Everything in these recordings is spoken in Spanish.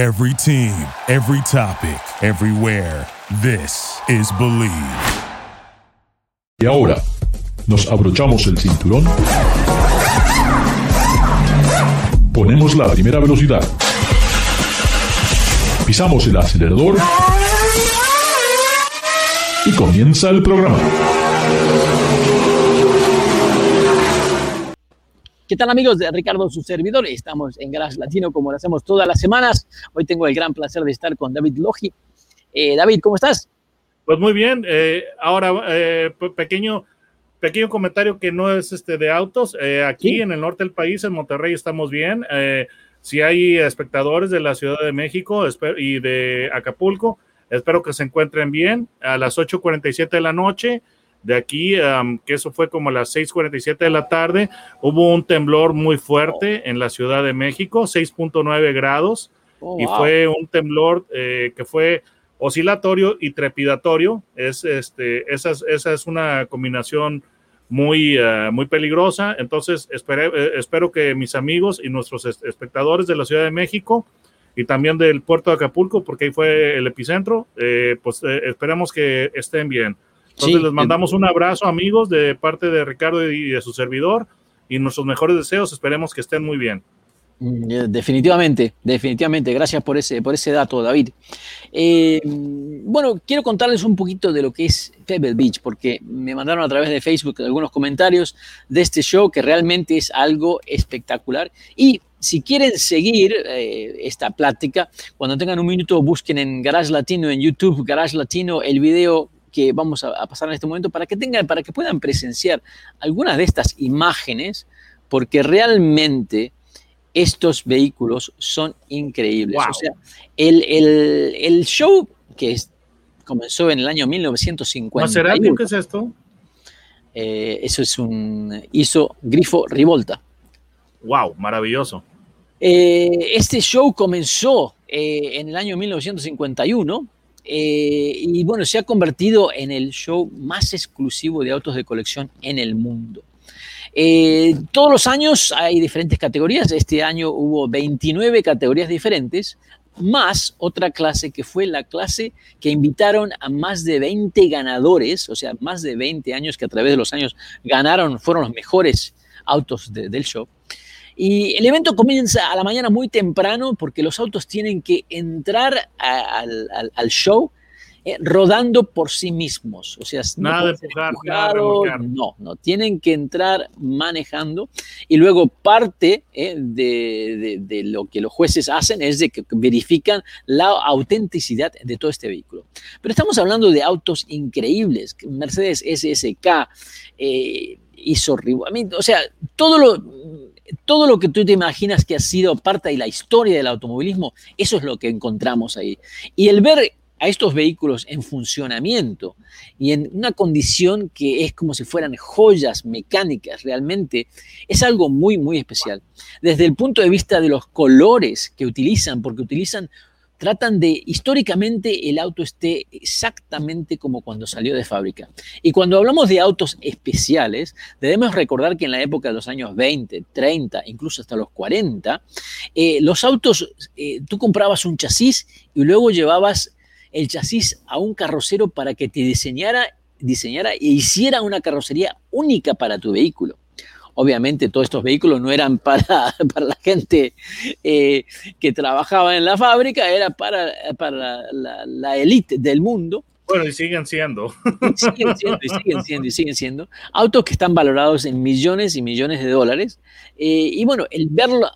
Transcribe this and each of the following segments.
Every team, every topic, everywhere. This is Believe. Y ahora, nos abrochamos el cinturón. Ponemos la primera velocidad. Pisamos el acelerador. Y comienza el programa. ¿Qué tal amigos de Ricardo, su servidor? Estamos en Garage Latino como lo hacemos todas las semanas. Hoy tengo el gran placer de estar con David Logi. Eh, David, ¿cómo estás? Pues muy bien. Eh, ahora, eh, pequeño, pequeño comentario que no es este de autos. Aquí Sí. en el norte del país, en Monterrey, estamos bien. Si hay espectadores de la Ciudad de México y de Acapulco, espero que se encuentren bien. A las 8.47 de la noche, de aquí, que eso fue como a las 6.47 de la tarde, hubo un temblor muy fuerte en la Ciudad de México, 6.9 grados Oh, y wow. fue un temblor eh, que fue oscilatorio y trepidatorio. Es, este, esa, es, esa es una combinación muy, eh, muy peligrosa. Entonces, espere- eh, espero que mis amigos y nuestros es- espectadores de la Ciudad de México y también del puerto de Acapulco, porque ahí fue el epicentro, eh, pues eh, esperemos que estén bien. Entonces, Sí, les mandamos un abrazo, amigos, de parte de Ricardo y de su servidor, y nuestros mejores deseos. Esperemos que estén muy bien. Mm, eh, Definitivamente, definitivamente. Gracias por ese, por ese dato, David. Eh, bueno, quiero contarles un poquito de lo que es Pebble Beach, porque me mandaron a través de Facebook algunos comentarios de este show que realmente es algo espectacular. Y si quieren seguir eh, esta plática, cuando tengan un minuto, busquen en Garage Latino, en YouTube, Garage Latino, el video que vamos a, a pasar en este momento para que tengan, para que puedan presenciar algunas de estas imágenes, porque realmente estos vehículos son increíbles. Wow. O sea, el, el- el show que es- comenzó en el año 1950. ¿Maserati? ¿Qué es esto? Eh, eso es un hizo Grifo Rivolta. Wow, maravilloso. Eh, este show comenzó eh, en el año 1951 eh, y bueno, se ha convertido en el show más exclusivo de autos de colección en el mundo. Eh, todos los años hay diferentes categorías. Este año hubo 29 categorías diferentes, más otra clase que fue la clase que invitaron a más de 20 ganadores, o sea, más de 20 años que a través de los años ganaron, fueron los mejores autos de- del show. Y el evento comienza a la mañana muy temprano porque los autos tienen que entrar a- al, al- al show eh, rodando por sí mismos. O sea, no Nada de empujar, nada no, no, tienen que entrar manejando y luego parte eh, de, de- de lo que los jueces hacen es de que verifican la autenticidad de todo este vehículo. Pero estamos hablando de autos increíbles, Mercedes SSK, eh, hizo o sea, todo lo, todo lo que tú te imaginas que ha sido parte de la historia del automovilismo, eso es lo que encontramos ahí. Y el ver a estos vehículos en funcionamiento y en una condición que es como si fueran joyas mecánicas realmente, es algo muy, muy especial. Desde el punto de vista de los colores que utilizan, porque utilizan, tratan de históricamente el auto esté exactamente como cuando salió de fábrica. Y cuando hablamos de autos especiales, debemos recordar que en la época de los años 20, 30, incluso hasta los 40, eh, los autos, eh, tú comprabas un chasis y luego llevabas el chasis a un carrocero para que te diseñara, diseñara e hiciera una carrocería única para tu vehículo. Obviamente todos estos vehículos no eran para, para la gente eh, que trabajaba en la fábrica, era para, para la, élite del mundo. Bueno, y siguen siendo. Y siguen siendo, y siguen siendo, y siguen siendo. Autos que están valorados en millones y millones de dólares. Eh, y bueno, el verlo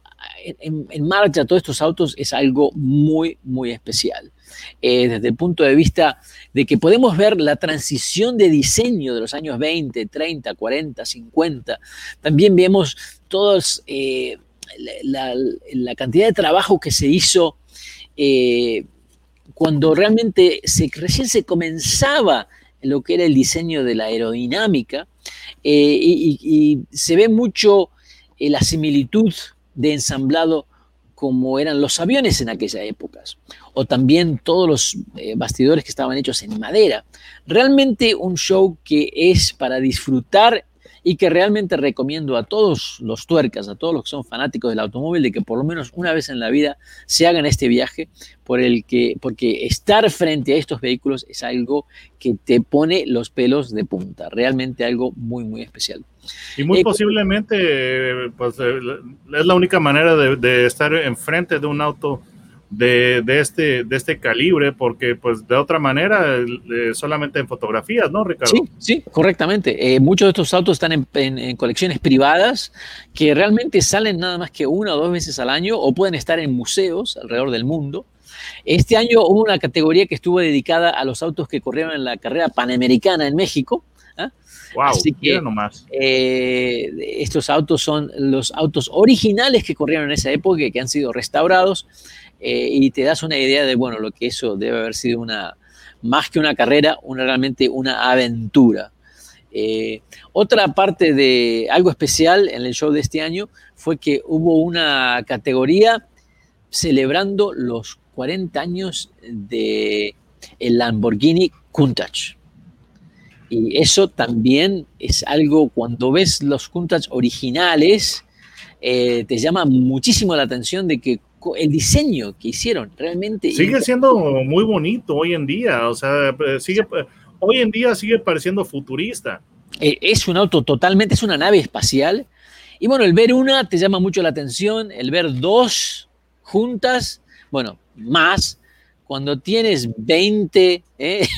en, en, marcha, todos estos autos, es algo muy, muy especial. Eh, desde el punto de vista de que podemos ver la transición de diseño de los años 20, 30, 40, 50. También vemos todos eh, la, cantidad de trabajo que se hizo eh, cuando realmente recién se comenzaba lo que era el diseño de la aerodinámica y, se ve mucho la similitud de ensamblado como eran los aviones en aquellas épocas, o también todos los eh, bastidores que estaban hechos en madera. Realmente un show que es para disfrutar y que realmente recomiendo a todos los tuercas, a todos los que son fanáticos del automóvil, de que por lo menos una vez en la vida se hagan este viaje, por el que, porque estar frente a estos vehículos es algo que te pone los pelos de punta, realmente algo muy, muy especial. Y muy Eh, posiblemente, pues, eh, es la única manera de, de estar enfrente de un auto de, de este, de este calibre, porque pues de otra manera, eh, solamente en fotografías, ¿no, Ricardo? Sí, sí, correctamente. Eh, muchos de estos autos están en, en- en colecciones privadas que realmente salen nada más que una o dos veces al año o pueden estar en museos alrededor del mundo. Este año hubo una categoría que estuvo dedicada a los autos que corrieron en la carrera panamericana en México. Wow, Así que- nomás. Eh, estos autos son los autos originales que corrieron en esa época y que han sido restaurados eh, y te das una idea de, bueno, lo que eso debe haber sido una, más que una carrera, una, realmente una aventura. Eh, otra parte de algo especial en el show de este año fue que hubo una categoría celebrando los 40 años de el Lamborghini Countach. Y eso también es algo, cuando ves los Countach originales, eh, te llama muchísimo la atención de que el diseño que hicieron realmente... Sigue siendo muy bonito hoy en día, o sea, eh, sigue, eh, hoy en día sigue pareciendo futurista. Eh, es un auto totalmente, es una nave espacial. Y bueno, el ver una te llama mucho la atención, el ver dos juntas, bueno, más, cuando tienes 20 ¿eh?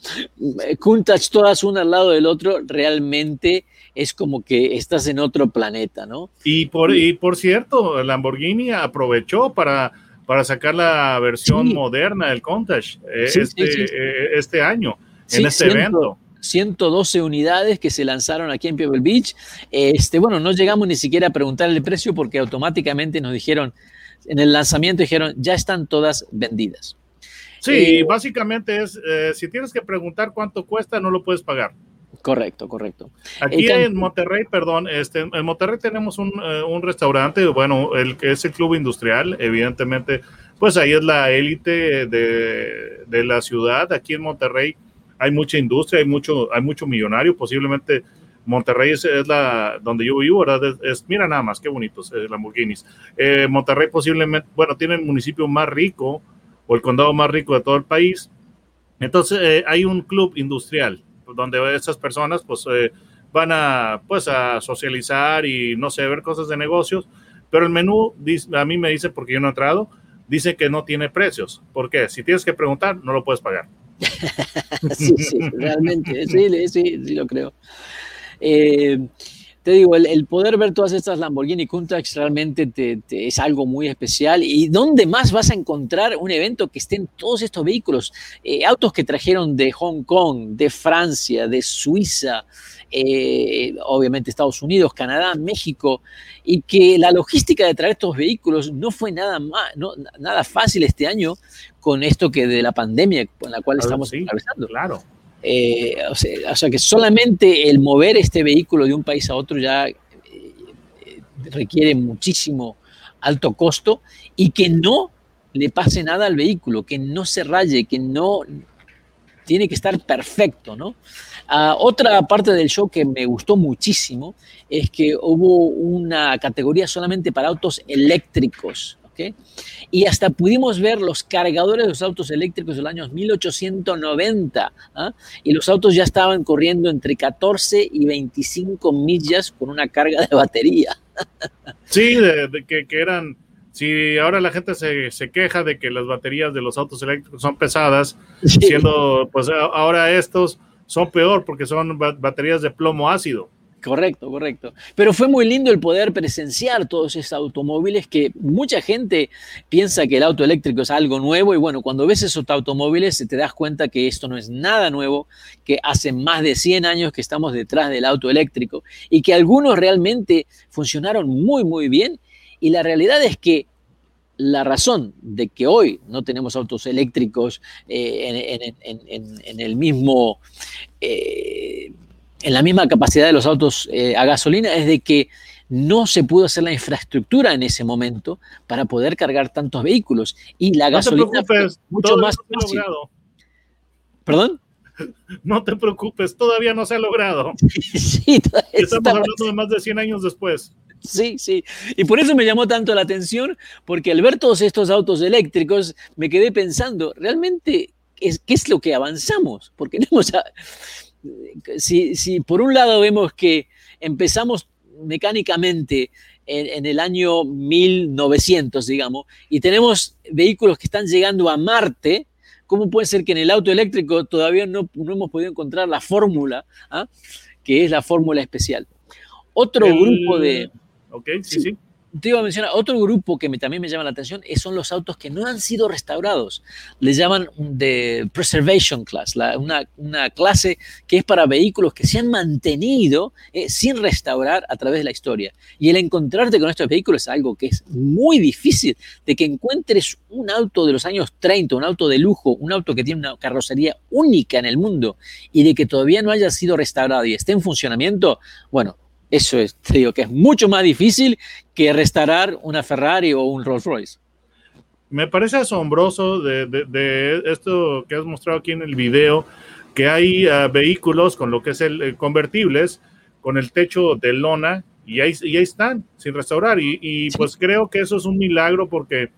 Countach todas una al lado del otro, realmente es como que estás en otro planeta, ¿no? Y por, y por cierto, Lamborghini aprovechó para, para sacar la versión Sí. moderna del Countach eh, Sí, este, sí. eh, este año, en este siento- evento. 112 unidades que se lanzaron aquí en Pebble Beach. Este, bueno, no llegamos ni siquiera a preguntar el precio porque automáticamente nos dijeron, en el lanzamiento dijeron, ya están todas vendidas. Sí, Eh, básicamente es, eh, si tienes que preguntar cuánto cuesta, no lo puedes pagar. Correcto, correcto. Aquí en Monterrey, perdón, este, en Monterrey tenemos un, eh, un restaurante, bueno, el que es el Club Industrial, evidentemente, pues ahí es la élite de, de la ciudad. Aquí en Monterrey hay mucha industria, hay mucho, hay mucho millonario, posiblemente Monterrey es, es la donde yo vivo, ¿verdad? Es, es- mira nada más, qué bonitos eh, Lamborghinis. Eh, Monterrey posiblemente, bueno, tiene el municipio más rico o el condado más rico de todo el país. Entonces eh, hay un club industrial donde esas personas pues eh, van a pues a socializar y no sé, ver cosas de negocios, pero el menú a mí me dice, porque yo no he entrado, dice que no tiene precios. ¿Por qué? Si tienes que preguntar, no lo puedes pagar. Sí, sí, realmente, sí, sí, sí lo creo. Eh, te digo, el, el poder ver todas estas Lamborghini Countach realmente te- te- es algo muy especial. ¿Y dónde más vas a encontrar un evento que estén todos estos vehículos? Eh, autos que trajeron de Hong Kong, de Francia, de Suiza, eh, obviamente Estados Unidos, Canadá, México, y que la logística de traer estos vehículos no fue nada, más, no, nada fácil este año con esto que de la pandemia con la cual Claro, estamos sí. atravesando. Claro. Eh, o, sea, que solamente el mover este vehículo de un país a otro ya eh, requiere muchísimo alto costo y que no le pase nada al vehículo, que no se raye, que no tiene que estar perfecto, ¿no? Ah, otra parte del show que me gustó muchísimo es que hubo una categoría solamente para autos eléctricos, Y hasta pudimos ver los cargadores de los autos eléctricos del año 1890, ¿ah? y los autos ya estaban corriendo entre 14 y 25 millas con una carga de batería. Sí, de, de que, que eran, si ahora la gente se, se queja de que las baterías de los autos eléctricos son pesadas, siendo, pues ahora estos son peor porque son ba- baterías de plomo ácido. Correcto, correcto. Pero fue muy lindo el poder presenciar todos esos automóviles que mucha gente piensa que el auto eléctrico es algo nuevo y bueno, cuando ves esos automóviles te das cuenta que esto no es nada nuevo, que hace más de 100 años que estamos detrás del auto eléctrico y que algunos realmente funcionaron muy, muy bien y la realidad es que la razón de que hoy no tenemos autos eléctricos eh, en el mismo... eh, en la misma capacidad de los autos eh, a gasolina es de que no se pudo hacer la infraestructura en ese momento para poder cargar tantos vehículos y la No te gasolina fue preocupes, mucho más fácil. logrado. ¿Perdón? no te preocupes, todavía no se ha logrado. Sí, Estamos hablando de más de 100 años después. Sí, sí. Y por eso me llamó tanto la atención, porque al ver todos estos autos eléctricos, me quedé pensando, realmente, ¿qué es lo que avanzamos? Porque tenemos si, si por un lado vemos que empezamos mecánicamente en, el año 1900, digamos, y tenemos vehículos que están llegando a Marte, ¿cómo puede ser que en el auto eléctrico todavía no, hemos podido encontrar la fórmula, ¿ah? que es la fórmula especial? Otro grupo de... Ok, sí, sí te iba a mencionar, otro grupo que también me llama la atención son los autos que no han sido restaurados. Le llaman de Preservation Class, una, clase que es para vehículos que se han mantenido eh, sin restaurar a través de la historia. Y el encontrarte con estos vehículos es algo que es muy difícil, de que encuentres un auto de los años 30, un auto de lujo, un auto que tiene una carrocería única en el mundo y de que todavía no haya sido restaurado y esté en funcionamiento, bueno, eso es, te digo, que es mucho más difícil que restaurar una Ferrari o un Rolls Royce. Me parece asombroso de, esto que has mostrado aquí en el video, que hay ah, vehículos con lo que es el, convertibles, con el techo de lona, y ahí, y ahí están, sin restaurar. Y, pues creo que eso es un milagro porque,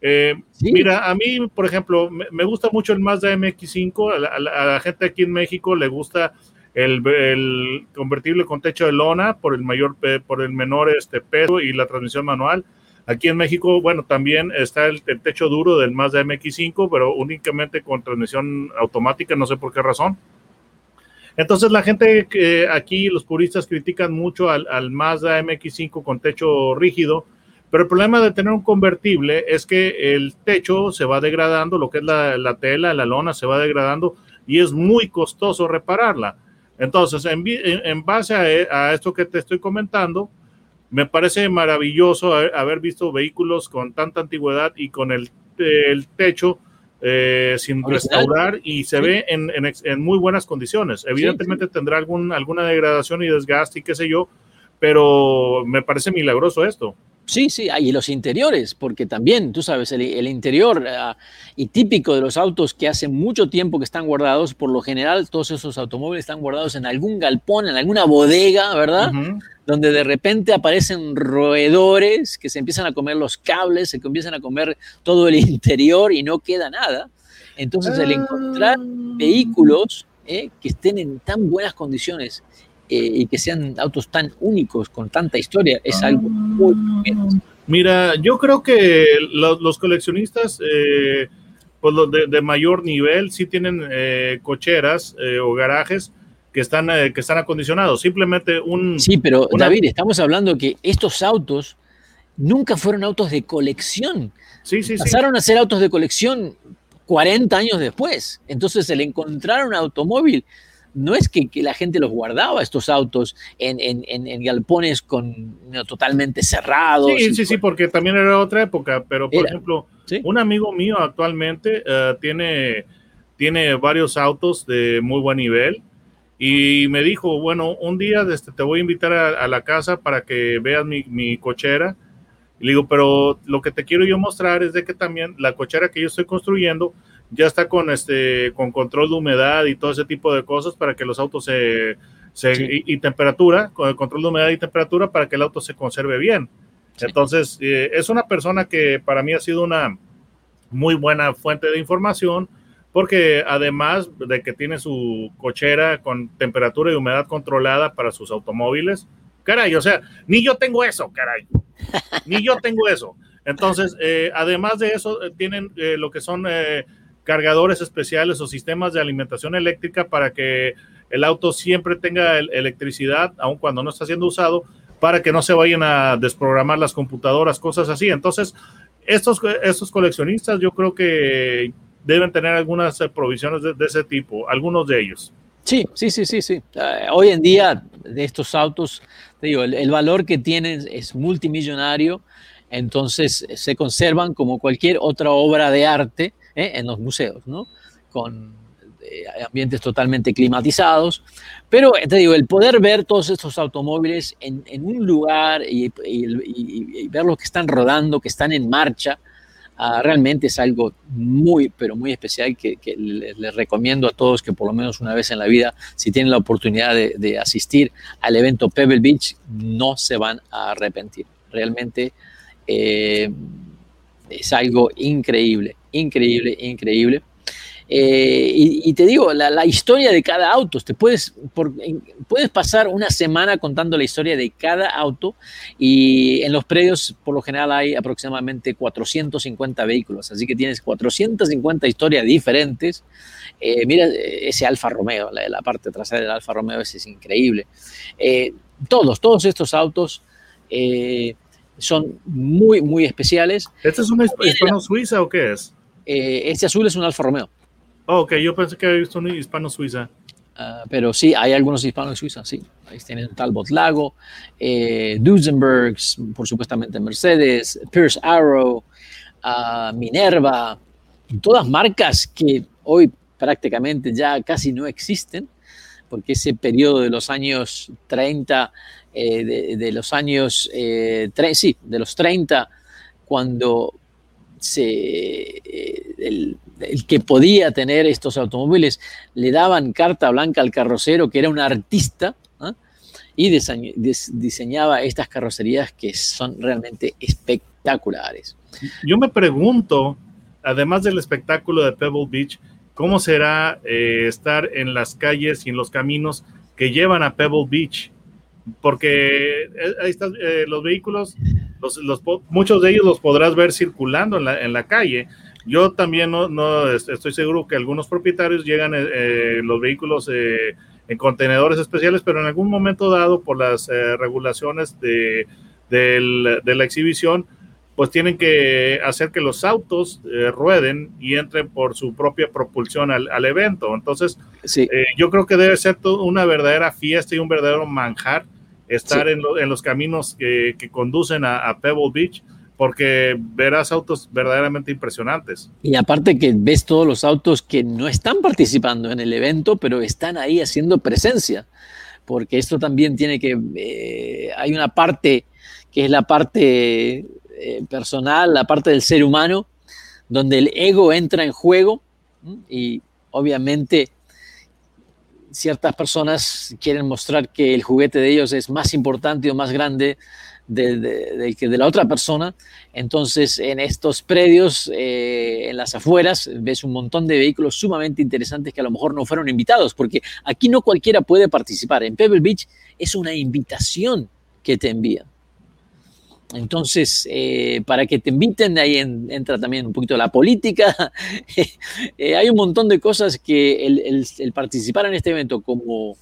eh, mira, a mí, por ejemplo, me, gusta mucho el Mazda MX5, a la gente aquí en México le gusta el, convertible con techo de lona por el mayor por el menor este peso y la transmisión manual. Aquí en México, bueno, también está el, techo duro del Mazda MX5, pero únicamente con transmisión automática, no sé por qué razón. Entonces la gente que aquí, los puristas critican mucho al, al Mazda MX5 con techo rígido, pero el problema de tener un convertible es que el techo se va degradando, lo que es la, la tela, la lona se va degradando y es muy costoso repararla. Entonces, en, base a, esto que te estoy comentando, me parece maravilloso haber visto vehículos con tanta antigüedad y con el, techo eh, sin restaurar y se ve en, muy buenas condiciones. Evidentemente tendrá algún, alguna degradación y desgaste y qué sé yo, pero me parece milagroso esto. Sí, sí, y los interiores, porque también, tú sabes, el, interior ah, y típico de los autos que hace mucho tiempo que están guardados, por lo general todos esos automóviles están guardados en algún galpón, en alguna bodega, ¿verdad? Donde de repente aparecen roedores que se empiezan a comer los cables, se empiezan a comer todo el interior y no queda nada. Entonces, el encontrar ah. vehículos eh, que estén en tan buenas condiciones eh, y que sean autos tan únicos, con tanta historia, es algo muy, Mira, yo creo que los, coleccionistas, eh, pues de, mayor nivel, sí tienen eh, cocheras o garajes que están, que están acondicionados. Simplemente un... Sí, pero David, estamos hablando que estos autos nunca fueron autos de colección. Sí, sí, Pasaron a ser autos de colección 40 años después. Entonces, el encontrar un automóvil no es que, la gente los guardaba, estos autos, en, en, galpones con, totalmente cerrados. Sí, sí, sí, porque también era otra época, pero por ejemplo, un amigo mío actualmente eh, tiene, tiene varios autos de muy buen nivel y me dijo, bueno, un día este, te voy a invitar a, la casa para que veas mi, mi cochera. Y le digo, pero lo que te quiero yo mostrar es de que también la cochera que yo estoy construyendo, ya está con este con control de humedad y todo ese tipo de cosas para que los autos se, y, temperatura, con el control de humedad y temperatura para que el auto se conserve bien. Entonces, eh, es una persona que para mí ha sido una muy buena fuente de información porque además de que tiene su cochera con temperatura y humedad controlada para sus automóviles, caray, o sea, ni yo tengo eso, caray, ni yo tengo eso. Entonces, eh, además de eso, eh, tienen lo que son cargadores especiales o sistemas de alimentación eléctrica para que el auto siempre tenga electricidad, aun cuando no está siendo usado, para que no se vayan a desprogramar las computadoras, cosas así. Entonces, estos, estos coleccionistas yo creo que deben tener algunas provisiones de, ese tipo, algunos de ellos. Sí, sí, sí, sí, sí. Eh, hoy en día de estos autos, te digo, el, valor que tienen es multimillonario, entonces se conservan como cualquier otra obra de arte ¿eh? en los museos. Con eh, ambientes totalmente climatizados. Pero te digo, el poder ver todos estos automóviles en, un lugar y, ver los que están rodando, que están en marcha, Ah, realmente es algo muy, pero muy especial que, les, recomiendo a todos que por lo menos una vez en la vida, si tienen la oportunidad de, asistir al evento Pebble Beach, no se van a arrepentir. Realmente eh, es algo increíble, increíble, increíble. Eh, y, te digo, la, historia de cada auto, te puedes, puedes pasar una semana contando la historia de cada auto y en los predios por lo general hay aproximadamente 450 vehículos, así que tienes 450 historias diferentes. Eh, mira ese Alfa Romeo, la, parte trasera del Alfa Romeo, ese es increíble. Eh, todos, todos estos autos son muy, muy especiales. ¿Este es un hispano suiza o qué es? Este azul es un Alfa Romeo. Oh, ok, yo pensé que había visto un hispano suiza. Ah, pero sí, hay algunos hispanos suizos, sí. Ahí tienen Talbot Lago, eh, Duesenberg, por supuestamente Mercedes, Pierce Arrow, ah, Minerva, todas marcas que hoy prácticamente ya casi no existen, porque ese periodo de los años 30, eh, de, los años, eh, sí, de los 30, cuando eh, el, que podía tener estos automóviles le daban carta blanca al carrocero, que era un artista, ¿ah? y diseñaba estas carrocerías que son realmente espectaculares. Yo me pregunto, además del espectáculo de Pebble Beach, ¿cómo será eh, estar en las calles y en los caminos que llevan a Pebble Beach? Porque eh, ahí están los vehículos muchos de ellos los podrás ver circulando en la, calle. Yo también no, estoy seguro que algunos propietarios llegan eh, eh, los vehículos eh, en contenedores especiales, pero en algún momento dado por las regulaciones de, la exhibición, pues tienen que hacer que los autos rueden y entren por su propia propulsión al, evento. Entonces, yo creo que debe ser una verdadera fiesta y un verdadero manjar estar en, los caminos que, conducen a, Pebble Beach, porque verás autos verdaderamente impresionantes. Y aparte que ves todos los autos que no están participando en el evento, pero están ahí haciendo presencia, porque esto también tiene que, eh, hay una parte que es la parte eh, personal, la parte del ser humano, donde el ego entra en juego y obviamente ciertas personas quieren mostrar que el juguete de ellos es más importante o más grande del que de la otra persona. Entonces, en estos predios, eh, en las afueras, ves un montón de vehículos sumamente interesantes que a lo mejor no fueron invitados, porque aquí no cualquiera puede participar. En Pebble Beach es una invitación que te envían. Entonces, eh, para que te inviten, ahí entra también un poquito la política. Eh, hay un montón de cosas que el, participar en este evento como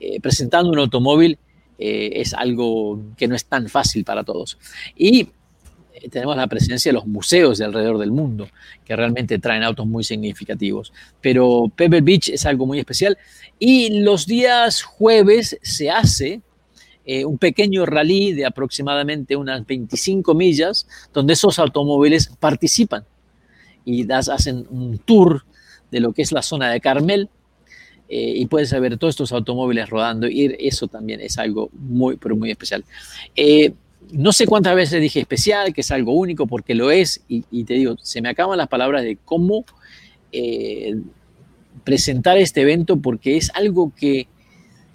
eh, presentando un automóvil es algo que no es tan fácil para todos. Y tenemos la presencia de los museos de alrededor del mundo, que realmente traen autos muy significativos. Pero Pebble Beach es algo muy especial. Y los días jueves se hace eh, un pequeño rally de aproximadamente unas 25 millas, donde esos automóviles participan y das, hacen un tour de lo que es la zona de Carmel eh, y puedes ver todos estos automóviles rodando y eso también es algo muy, pero muy especial. Eh, no sé cuántas veces dije especial, que es algo único, porque lo es, y, y te digo, se me acaban las palabras de cómo presentar este evento, porque es algo que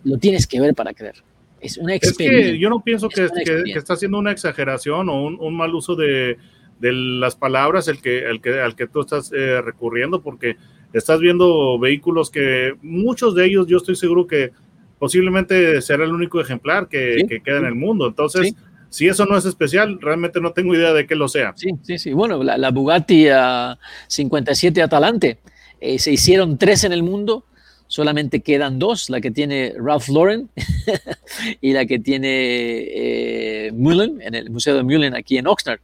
lo tienes que ver para creer. Es una experiencia. yo no pienso que, está haciendo una exageración o un, mal uso de, las palabras el que, el que, al que tú estás eh, recurriendo, porque estás viendo vehículos que muchos de ellos yo estoy seguro que posiblemente será el único ejemplar que, queda en el mundo. Entonces, si eso no es especial, realmente no tengo idea de qué lo sea. Sí, sí, sí. Bueno, la, Bugatti 57 Atalante, eh, se hicieron tres en el mundo solamente quedan dos, la que tiene Ralph Lauren y la que tiene eh, Mullen, en el Museo de Mullen aquí en Oxnard.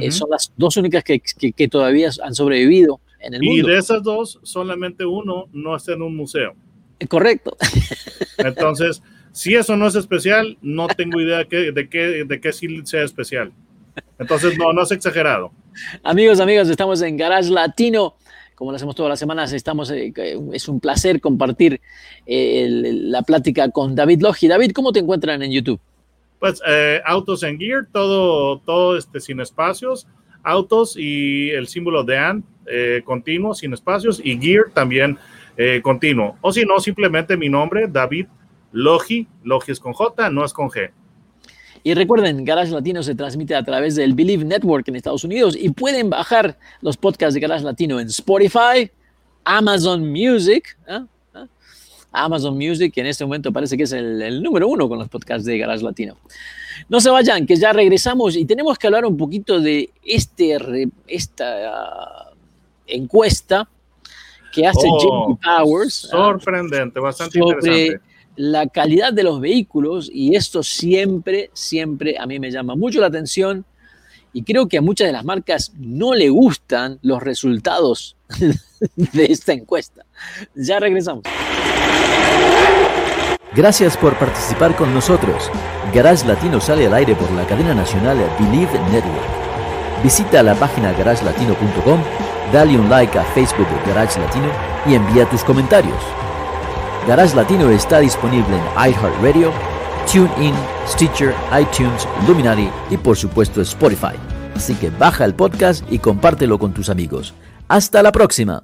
Eh, son las dos únicas que, que, todavía han sobrevivido en el mundo. Y de esas dos, solamente uno no está en un museo. Eh, correcto. Entonces, si eso no es especial, no tengo idea de qué, de qué, de qué sí sea especial. Entonces, no, no es exagerado. Amigos, amigos, estamos en Garage Latino como lo hacemos todas las semanas, estamos, eh, es un placer compartir eh, la plática con David Logi. David, ¿cómo te encuentran en YouTube? Pues eh, Autos en Gear, todo, todo este, sin espacios. autos y el símbolo de AND continuo, sin espacios, y Gear también continuo. O si no, simplemente mi nombre, David Logi. Logi es con J, no es con G. Y recuerden, Garage Latino se transmite a través del Believe Network en Estados Unidos y pueden bajar los podcasts de Garage Latino en Spotify, Amazon Music. ¿ah? ¿Ah? Amazon Music, que en este momento parece que es el, número uno con los podcasts de Garage Latino. No se vayan, que ya regresamos y tenemos que hablar un poquito de este, esta encuesta que hace Oh, Powers. ¿ah? Sorprendente, bastante sobre interesante. La calidad de los vehículos y esto siempre, siempre a mí me llama mucho la atención y creo que a muchas de las marcas no le gustan los resultados de esta encuesta. Ya regresamos. Gracias por participar con nosotros. Garage Latino sale al aire por la cadena nacional Believe Network. Visita la página garagelatino.com, dale un like a Facebook de Garage Latino y envía tus comentarios. Garage Latino está disponible en iHeartRadio, TuneIn, Stitcher, iTunes, Luminary y por supuesto Spotify. Así que baja el podcast y compártelo con tus amigos. Hasta la próxima.